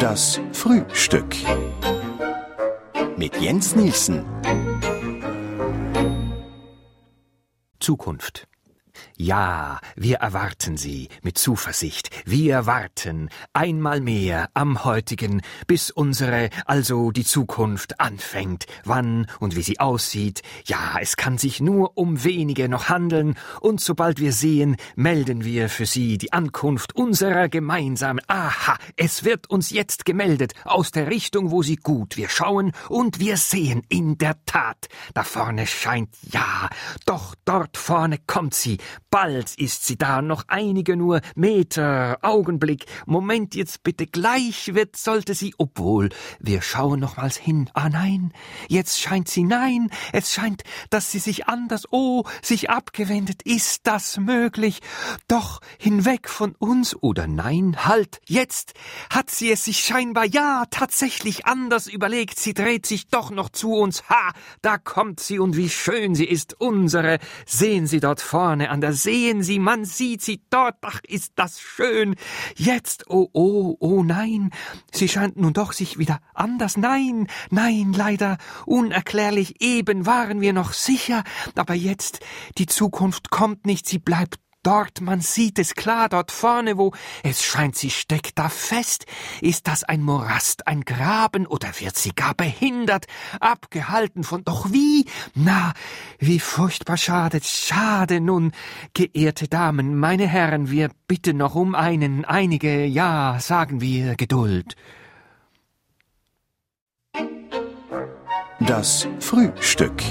Das Frühstück. Mit Jens Nielsen. Zukunft. Ja, wir erwarten sie mit Zuversicht. Wir warten einmal mehr am heutigen, bis unsere, also die Zukunft anfängt. Wann und wie sie aussieht. Ja, es kann sich nur um wenige noch handeln. Und sobald wir sehen, melden wir für sie die Ankunft unserer gemeinsamen. Aha, es wird uns jetzt gemeldet aus der Richtung, wo sie gut. Wir schauen und wir sehen in der Tat. Da vorne scheint ja, doch dort vorne kommt sie Bald ist sie da, noch einige nur Meter, Augenblick, Moment jetzt bitte, gleich wird, sollte sie, obwohl, wir schauen nochmals hin, ah nein, jetzt scheint sie, nein, es scheint, dass sie sich anders, oh, sich abgewendet, ist das möglich? Doch hinweg von uns, oder nein, halt, jetzt hat sie es sich scheinbar, ja, tatsächlich anders überlegt, sie dreht sich doch noch zu uns, ha, da kommt sie und wie schön sie ist, unsere, sehen Sie dort vorne an der sehen Sie, man sieht sie dort, ach, ist das schön. Jetzt, oh, oh, oh, nein, sie scheint nun doch sich wieder anders, nein, nein, leider, unerklärlich, eben waren wir noch sicher, aber jetzt, die Zukunft kommt nicht, sie bleibt Dort, man sieht es klar, dort vorne, wo es scheint, sie steckt da fest. Ist das ein Morast, ein Graben, oder wird sie gar behindert, abgehalten von, doch wie? Na, wie furchtbar schade, schade nun, geehrte Damen, meine Herren, wir bitten noch um einen, einige, ja, sagen wir, Geduld. Das Frühstück.